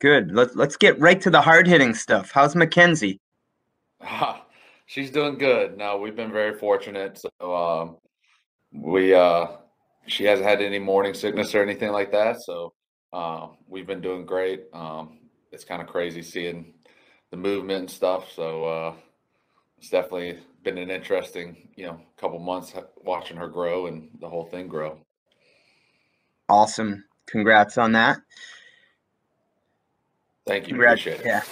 Good. Let's let's get right to the hard hitting stuff. How's Mackenzie? Ah, she's doing good. No, we've been very fortunate. So um, we uh, she hasn't had any morning sickness or anything like that. So uh, we've been doing great. Um, it's kind of crazy seeing the movement and stuff. So uh, it's definitely been an interesting, you know, couple months watching her grow and the whole thing grow. Awesome. Congrats on that. Thank you. Congrats. Appreciate it. Yeah.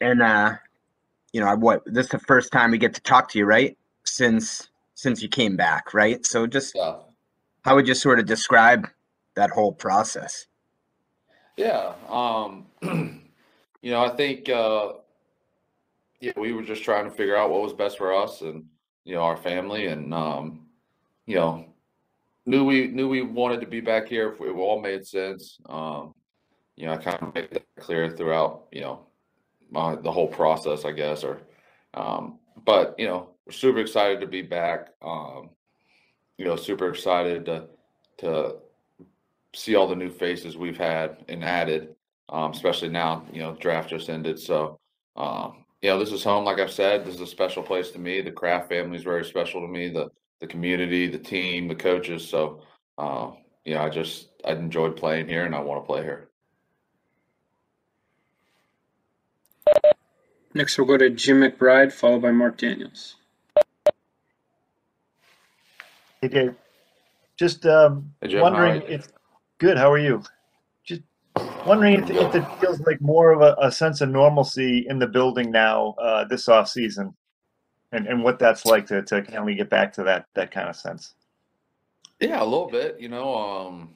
And uh, you know, what this is the first time we get to talk to you, right? Since since you came back, right? So just yeah. how would you sort of describe that whole process? Yeah. Um, you know, I think uh yeah, we were just trying to figure out what was best for us and you know our family and um, you know knew we knew we wanted to be back here. If it all made sense. Um, you know, I kind of made that clear throughout, you know, my, the whole process, I guess. Or, um, but you know, we're super excited to be back. Um, you know, super excited to to see all the new faces we've had and added, um, especially now. You know, draft just ended, so um, you know, this is home. Like I've said, this is a special place to me. The Kraft family is very special to me. The the community, the team, the coaches. So, uh, you know, I just I enjoyed playing here, and I want to play here. Next, we'll go to Jim McBride, followed by Mark Daniels. Hey, Dave. Just um, hey, Jim, wondering if good. How are you? Just wondering if, if it feels like more of a, a, sense of normalcy in the building now uh, this off season, and and what that's like to to kind of get back to that that kind of sense. Yeah, a little bit. You know, um,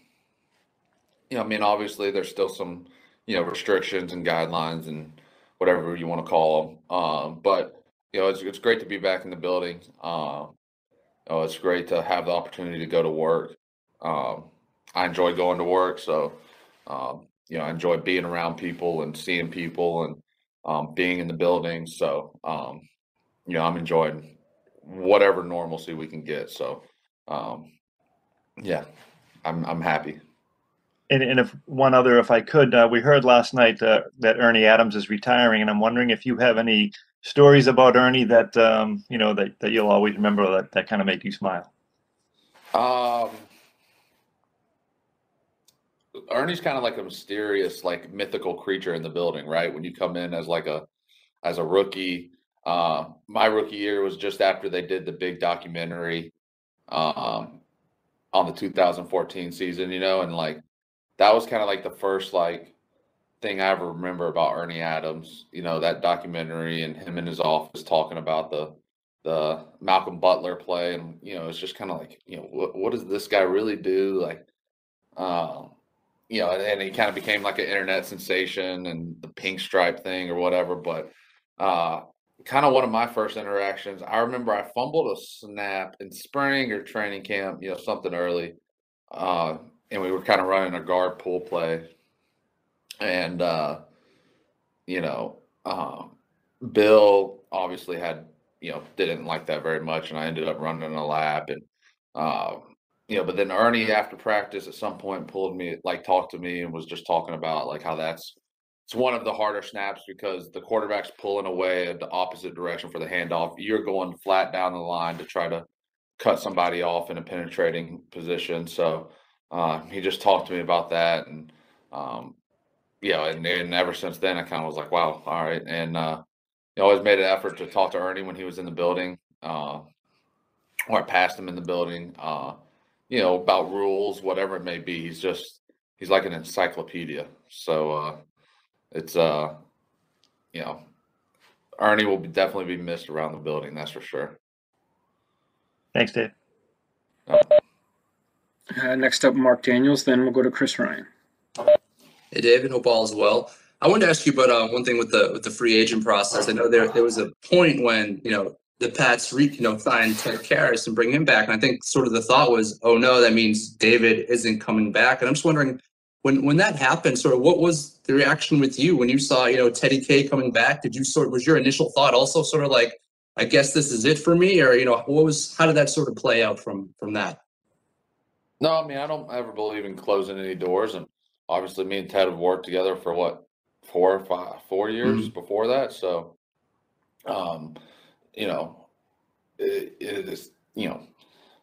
you know, I mean, obviously there's still some you know restrictions and guidelines and whatever you want to call them. Um, but you know, it's it's great to be back in the building. Um, you know, it's great to have the opportunity to go to work. Um, I enjoy going to work, so um, you know, I enjoy being around people and seeing people and um, being in the building. So um, you know, I'm enjoying whatever normalcy we can get. So yeah, I'm I'm happy. And, and if one other, if I could, uh, we heard last night uh, that Ernie Adams is retiring, and I'm wondering if you have any stories about Ernie that um, you know that, that you'll always remember that that kind of make you smile. Um, Ernie's kind of like a mysterious, like mythical creature in the building, right? When you come in as like a as a rookie, uh, my rookie year was just after they did the big documentary um, on the 2014 season, you know, and like that was kind of like the first like thing I ever remember about Ernie Adams. You know that documentary and him in his office talking about the the Malcolm Butler play, and you know it's just kind of like you know what, what does this guy really do? Like, um, you know, and, and he kind of became like an internet sensation and the pink stripe thing or whatever. But uh, kind of one of my first interactions. I remember I fumbled a snap in spring or training camp, you know, something early. Uh, and we were kind of running a guard pull play. And, uh, you know, um, Bill obviously had, you know, didn't like that very much. And I ended up running a lap. And, um, you know, but then Ernie after practice at some point pulled me, like talked to me and was just talking about like how that's, it's one of the harder snaps because the quarterback's pulling away the opposite direction for the handoff. You're going flat down the line to try to cut somebody off in a penetrating position. So, uh, he just talked to me about that, and um, yeah, and, and, ever since then, I kind of was like, wow, all right. And uh, he always made an effort to talk to Ernie when he was in the building, uh, or I passed him in the building. Uh, you know about rules, whatever it may be. He's just he's like an encyclopedia. So uh, it's uh, you know, Ernie will be, definitely be missed around the building. That's for sure. Thanks, Dave. Uh, uh, next up, Mark Daniels. Then we'll go to Chris Ryan. Hey, David. Hope all is well. I wanted to ask you about uh, one thing with the with the free agent process. I know there there was a point when you know the Pats re, you know signed Ted Karras and bring him back, and I think sort of the thought was, oh no, that means David isn't coming back. And I'm just wondering when when that happened, sort of what was the reaction with you when you saw you know Teddy K coming back? Did you sort was your initial thought also sort of like, I guess this is it for me, or you know what was how did that sort of play out from from that? No, I mean I don't ever believe in closing any doors, and obviously me and Ted have worked together for what four or five, four years mm-hmm. before that. So, um, you know, it, it is, you know,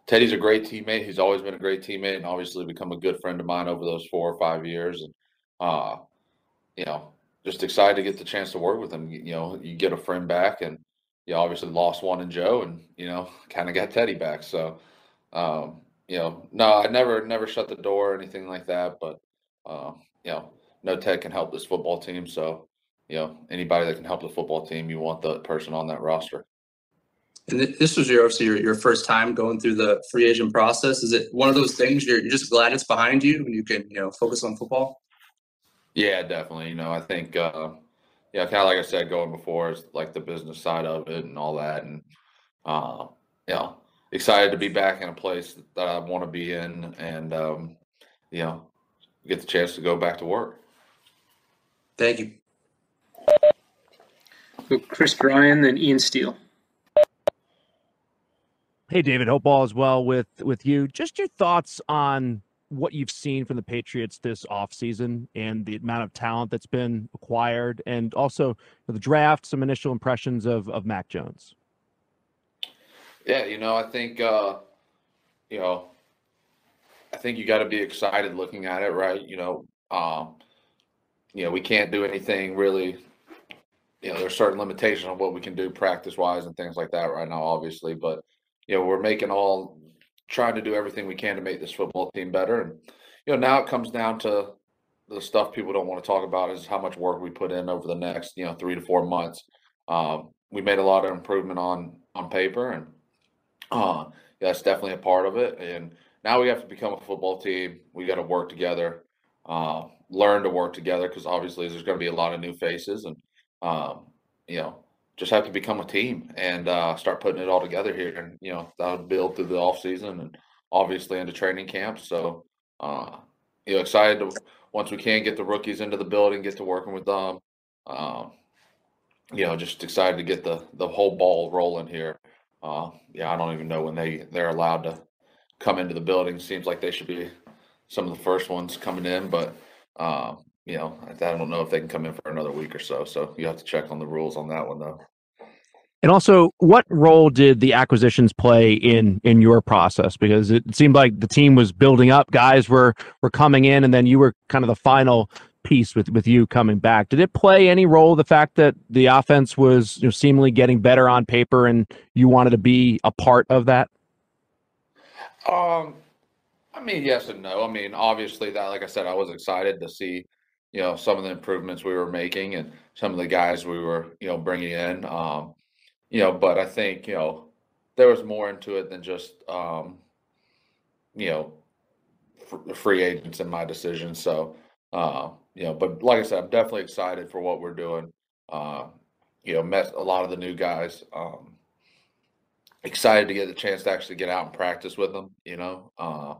Teddy's a great teammate. He's always been a great teammate and obviously become a good friend of mine over those four or five years. And, uh, you know, just excited to get the chance to work with him. You know, you get a friend back and you obviously lost one in Joe and, you know, kind of got Teddy back. So, um, you know, no, I never, never shut the door or anything like that. But, uh, you know, no Ted can help this football team. So, you know, anybody that can help the football team, you want the person on that roster. And this was your obviously your, your first time going through the free agent process. Is it one of those things you're, you're just glad it's behind you and you can you know focus on football? Yeah, definitely. You know, I think uh, yeah, kind of like I said going before, it's like the business side of it and all that, and uh, excited to be back in a place that I want to be in, and um, you know, get the chance to go back to work. Thank you. So Chris Bryan, then Ian Steele. Hey, David. Hope all is well with with you. Just your thoughts on what you've seen from the Patriots this offseason and the amount of talent that's been acquired, and also the draft. Some initial impressions of of Mac Jones. Yeah, you know, I think uh, you know, I think you got to be excited looking at it, right? You know, um, you know, we can't do anything really. You know, there's certain limitations on what we can do practice wise and things like that right now, obviously. But you know, we're making all trying to do everything we can to make this football team better. And you know, now it comes down to the stuff people don't want to talk about is how much work we put in over the next you know three to four months. Um, we made a lot of improvement on on paper, and uh, that's definitely a part of it. And now we have to become a football team. We got to work together. Uh, learn to work together because obviously there's going to be a lot of new faces and um, you know just have to become a team and uh, start putting it all together here and you know that'll build through the off season and obviously into training camp so uh, you know excited to once we can get the rookies into the building get to working with them um, you know just excited to get the the whole ball rolling here uh, yeah i don't even know when they they're allowed to come into the building seems like they should be some of the first ones coming in but um, you know, I don't know if they can come in for another week or so. So you have to check on the rules on that one, though. And also, what role did the acquisitions play in in your process? Because it seemed like the team was building up, guys were were coming in, and then you were kind of the final piece with with you coming back. Did it play any role the fact that the offense was you know, seemingly getting better on paper, and you wanted to be a part of that? Um, I mean, yes and no. I mean, obviously that, like I said, I was excited to see, you know, some of the improvements we were making and some of the guys we were, you know, bringing in. Um, you know, but I think, you know, there was more into it than just, um, you know, free agents in my decision. So, uh, you know, but like I said, I'm definitely excited for what we're doing. Uh, you know, met a lot of the new guys. Um, excited to get the chance to actually get out and practice with them. You know, uh,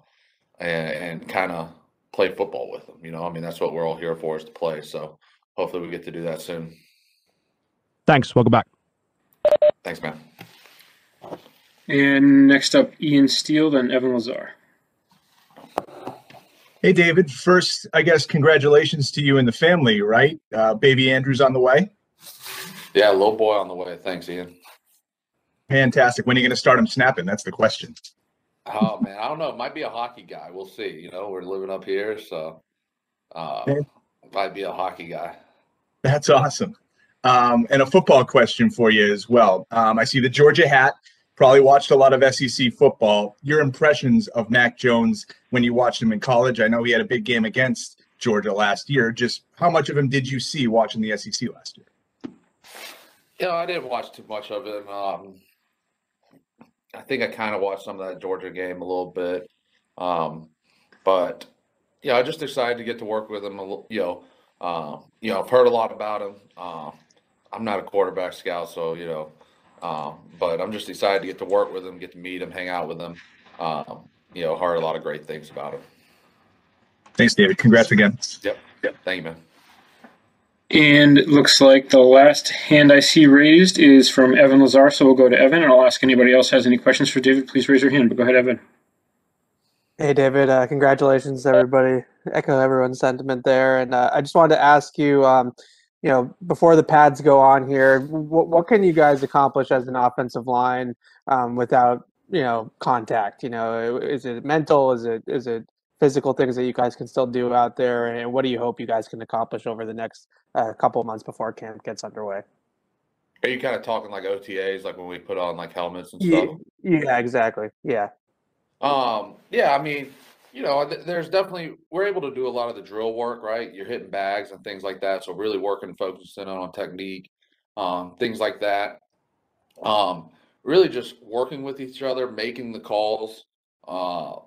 and, and kind of play football with them. You know, I mean, that's what we're all here for is to play. So hopefully we get to do that soon. Thanks. Welcome back. Thanks, man. And next up, Ian Steele, then Evan Lazar. Hey, David. First, I guess congratulations to you and the family, right? Uh, baby Andrew's on the way. Yeah, little boy on the way. Thanks, Ian. Fantastic. When are you going to start him snapping? That's the question. Oh man, I don't know. It might be a hockey guy. We'll see. You know, we're living up here, so uh, might be a hockey guy. That's awesome. Um, and a football question for you as well. Um, I see the Georgia hat. Probably watched a lot of SEC football. Your impressions of Mac Jones when you watched him in college? I know he had a big game against Georgia last year. Just how much of him did you see watching the SEC last year? Yeah, I didn't watch too much of him. Um, I think I kind of watched some of that Georgia game a little bit. Um, but yeah, I just decided to get to work with him. You know, uh, you know, I've heard a lot about him. Uh, I'm not a quarterback scout, so you know, um, but I'm just excited to get to work with him, get to meet him, hang out with him. Um, you know, heard a lot of great things about him. Thanks, David. Congrats again. Yep. Yep. Thank you, man. And it looks like the last hand I see raised is from Evan Lazar. So we'll go to Evan, and I'll ask anybody else has any questions for David. Please raise your hand. But go ahead, Evan. Hey, David. Uh, congratulations, everybody. Echo everyone's sentiment there. And uh, I just wanted to ask you, um, you know, before the pads go on here, what, what can you guys accomplish as an offensive line um, without, you know, contact? You know, is it mental? Is it is it physical things that you guys can still do out there? And what do you hope you guys can accomplish over the next uh, couple months before camp gets underway? Are you kind of talking like OTAs, like when we put on like helmets and stuff? Yeah, yeah exactly. Yeah. Um, yeah, I mean, you know, th- there's definitely we're able to do a lot of the drill work, right? You're hitting bags and things like that. So really working, focusing on technique, um, things like that. Um, really just working with each other, making the calls. Uh,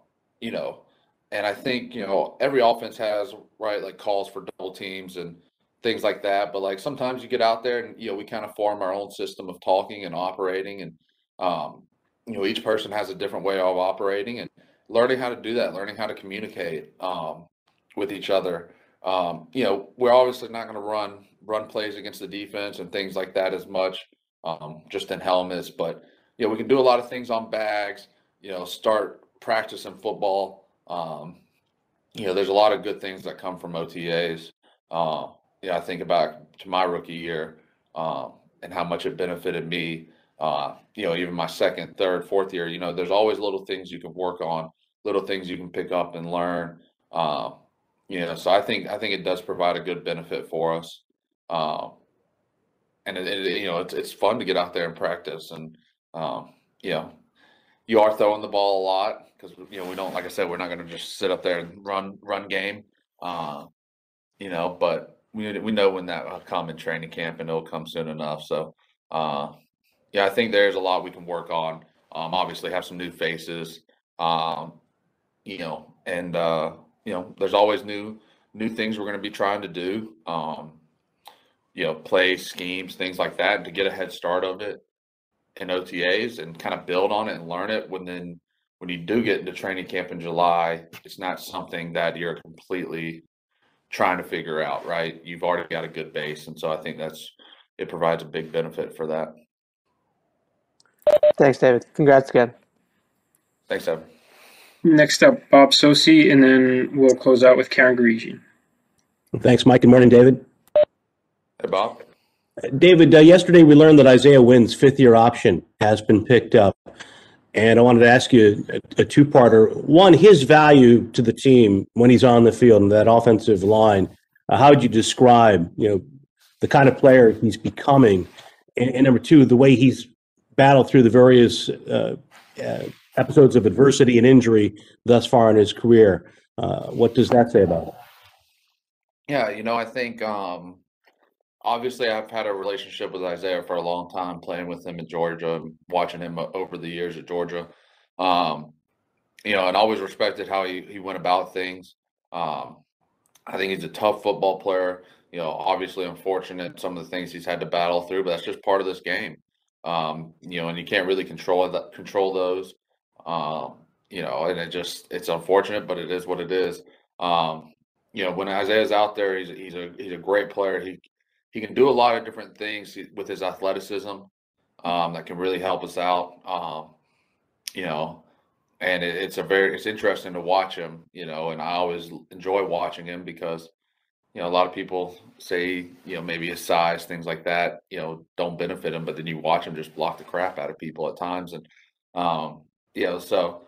you know, and I think you know every offense has right like calls for double teams and things like that. But like sometimes you get out there and you know we kind of form our own system of talking and operating and um, you know each person has a different way of operating and learning how to do that learning how to communicate um, with each other. Um, you know we're obviously not going to run run plays against the defense and things like that as much um, just in helmets but you know we can do a lot of things on bags you know start practicing football. Um, you know there's a lot of good things that come from otas uh, you know i think about to my rookie year um, and how much it benefited me uh, you know, even my second, third, fourth year, you know, there's always little things you can work on, little things you can pick up and learn. Uh, you know, so I think I think it does provide a good benefit for us. Uh, and it, it, you know, it's it's fun to get out there and practice, and um, you know, you are throwing the ball a lot because you know we don't, like I said, we're not going to just sit up there and run run game. Uh, you know, but we we know when that will come in training camp, and it'll come soon enough. So. Uh, yeah, I think there's a lot we can work on. Um, obviously, have some new faces, um, you know, and uh, you know, there's always new new things we're going to be trying to do. Um, you know, play schemes, things like that, to get a head start of it in OTAs and kind of build on it and learn it. When then when you do get into training camp in July, it's not something that you're completely trying to figure out, right? You've already got a good base, and so I think that's it provides a big benefit for that. Thanks, David. Congrats again. Thanks, Evan. Next up, Bob Socci, and then we'll close out with Karen Guregian. Thanks, Mike. Good morning, David. Hey, Bob. David, uh, yesterday we learned that Isaiah Wynn's fifth year option has been picked up. And I wanted to ask you a, a two parter. One, his value to the team when he's on the field and that offensive line. Uh, how would you describe, you know, the kind of player he's becoming? And, and number two, the way he's battled through the various uh, uh, episodes of adversity and injury thus far in his career. Uh, what does that say about it? Yeah, you know, I think um, obviously I've had a relationship with Isaiah for a long time, playing with him in Georgia, watching him over the years at Georgia. Um, you know, and always respected how he, he went about things. Um, I think he's a tough football player. You know, obviously unfortunate some of the things he's had to battle through, but that's just part of this game. Um, you know, and you can't really control that control those. Um, you know, and it just it's unfortunate, but it is what it is. Um, you know, when Isaiah's out there, he's he's a he's a great player. He he can do a lot of different things with his athleticism um, that can really help us out. Um, you know, and it, it's a very it's interesting to watch him. You know, and I always enjoy watching him because you know, a lot of people say, you know, maybe his size, things like that, you know, don't benefit him, but then you watch him just block the crap out of people at times. And, um, you know, so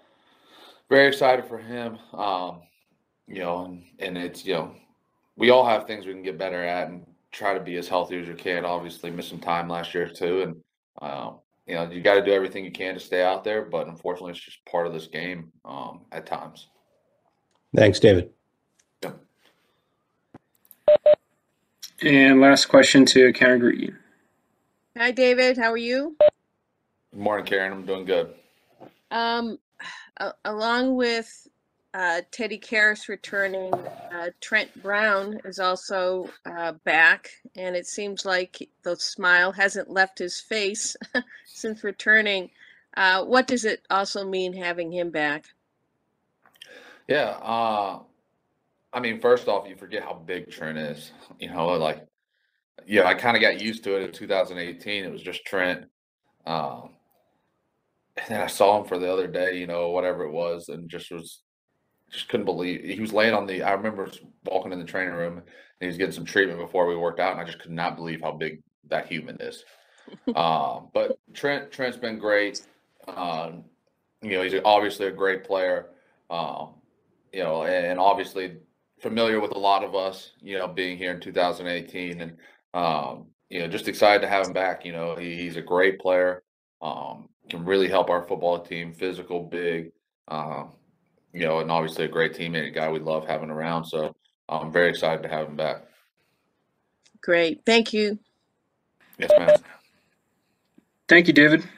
very excited for him. Um, you know, and, and it's, you know, we all have things we can get better at and try to be as healthy as you can. Obviously, missed some time last year too. And, um, you know, you got to do everything you can to stay out there, but unfortunately, it's just part of this game um, at times. Thanks, David. And last question to Karen Green. Hi, David. How are you? Good morning, Karen. I'm doing good. Um, along with uh, Teddy Karras returning, uh, Trent Brown is also uh, back, and it seems like the smile hasn't left his face since returning. Uh, what does it also mean having him back? Yeah, uh, I mean, first off, you forget how big Trent is. You know, like, yeah, I kind of got used to it in 2018. It was just Trent. Um, and then I saw him for the other day, you know, whatever it was, and just was just couldn't believe he was laying on the. I remember walking in the training room and he was getting some treatment before we worked out, and I just could not believe how big that human is. um, but Trent Trent's been great. Um, you know, he's obviously a great player. Um, you know, and, and obviously familiar with a lot of us. You know, being here in 2018, and um, you know, just excited to have him back. You know, he, he's a great player. Um, can really help our football team. Physical, big. Um, you know, and obviously a great teammate, a guy we love having around. So I'm very excited to have him back. Great. Thank you. Yes, ma'am. Thank you, David.